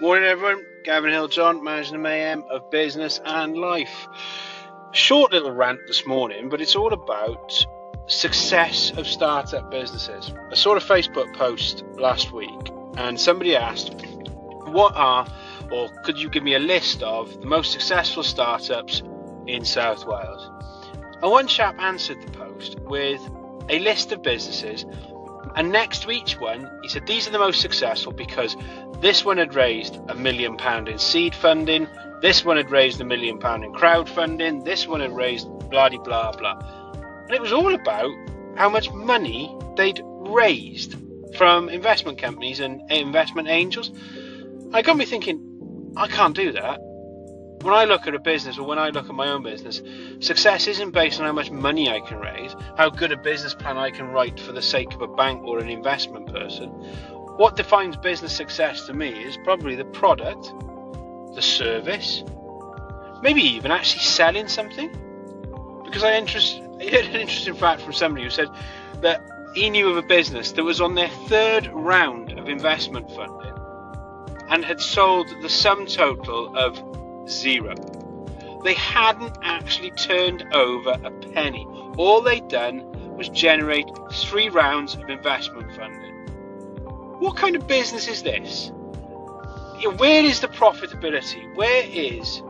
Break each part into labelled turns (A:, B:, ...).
A: Morning, everyone. Gavin Hill John, managing the mayhem of business and life. Short little rant this morning, but it's all about success of startup businesses. I saw a Facebook post last week, and somebody asked, "What are, or could you give me a list of the most successful startups in South Wales?" And one chap answered the post with a list of businesses and next to each one, he said these are the most successful because this one had raised a million pound in seed funding, this one had raised a million pound in crowdfunding, this one had raised blah blah blah. And it was all about how much money they'd raised from investment companies and investment angels. I got me thinking, I can't do that when I look at a business or when I look at my own business, success isn't based on how much money I can raise, how good a business plan I can write for the sake of a bank or an investment person. What defines business success to me is probably the product, the service, maybe even actually selling something. Because I, interest, I heard an interesting fact from somebody who said that he knew of a business that was on their third round of investment funding and had sold the sum total of zero. They hadn't actually turned over a penny. All they'd done was generate three rounds of investment funding. What kind of business is this? Where is the profitability? Where is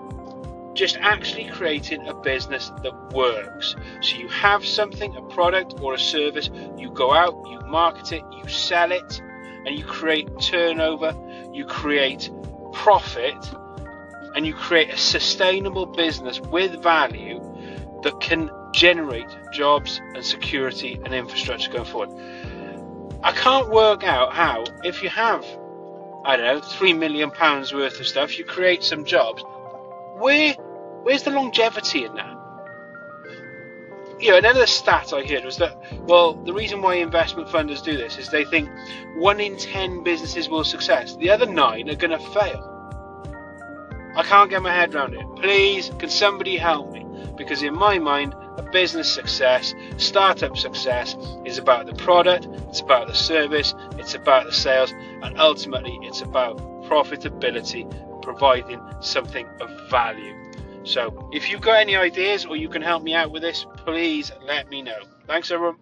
A: just actually creating a business that works? So you have something, a product or a service, you go out, you market it, you sell it, and you create turnover, you create profit and you create a sustainable business with value that can generate jobs and security and infrastructure going forward. I can't work out how, if you have, I don't know, three million pounds worth of stuff, you create some jobs. Where, where's the longevity in that? You know, another stat I heard was that, well, the reason why investment funders do this is they think one in ten businesses will success. The other nine are going to fail. I can't get my head around it. Please, can somebody help me? Because in my mind, a business success, startup success, is about the product, it's about the service, it's about the sales, and ultimately it's about profitability, providing something of value. So, if you've got any ideas or you can help me out with this, please let me know. Thanks, everyone.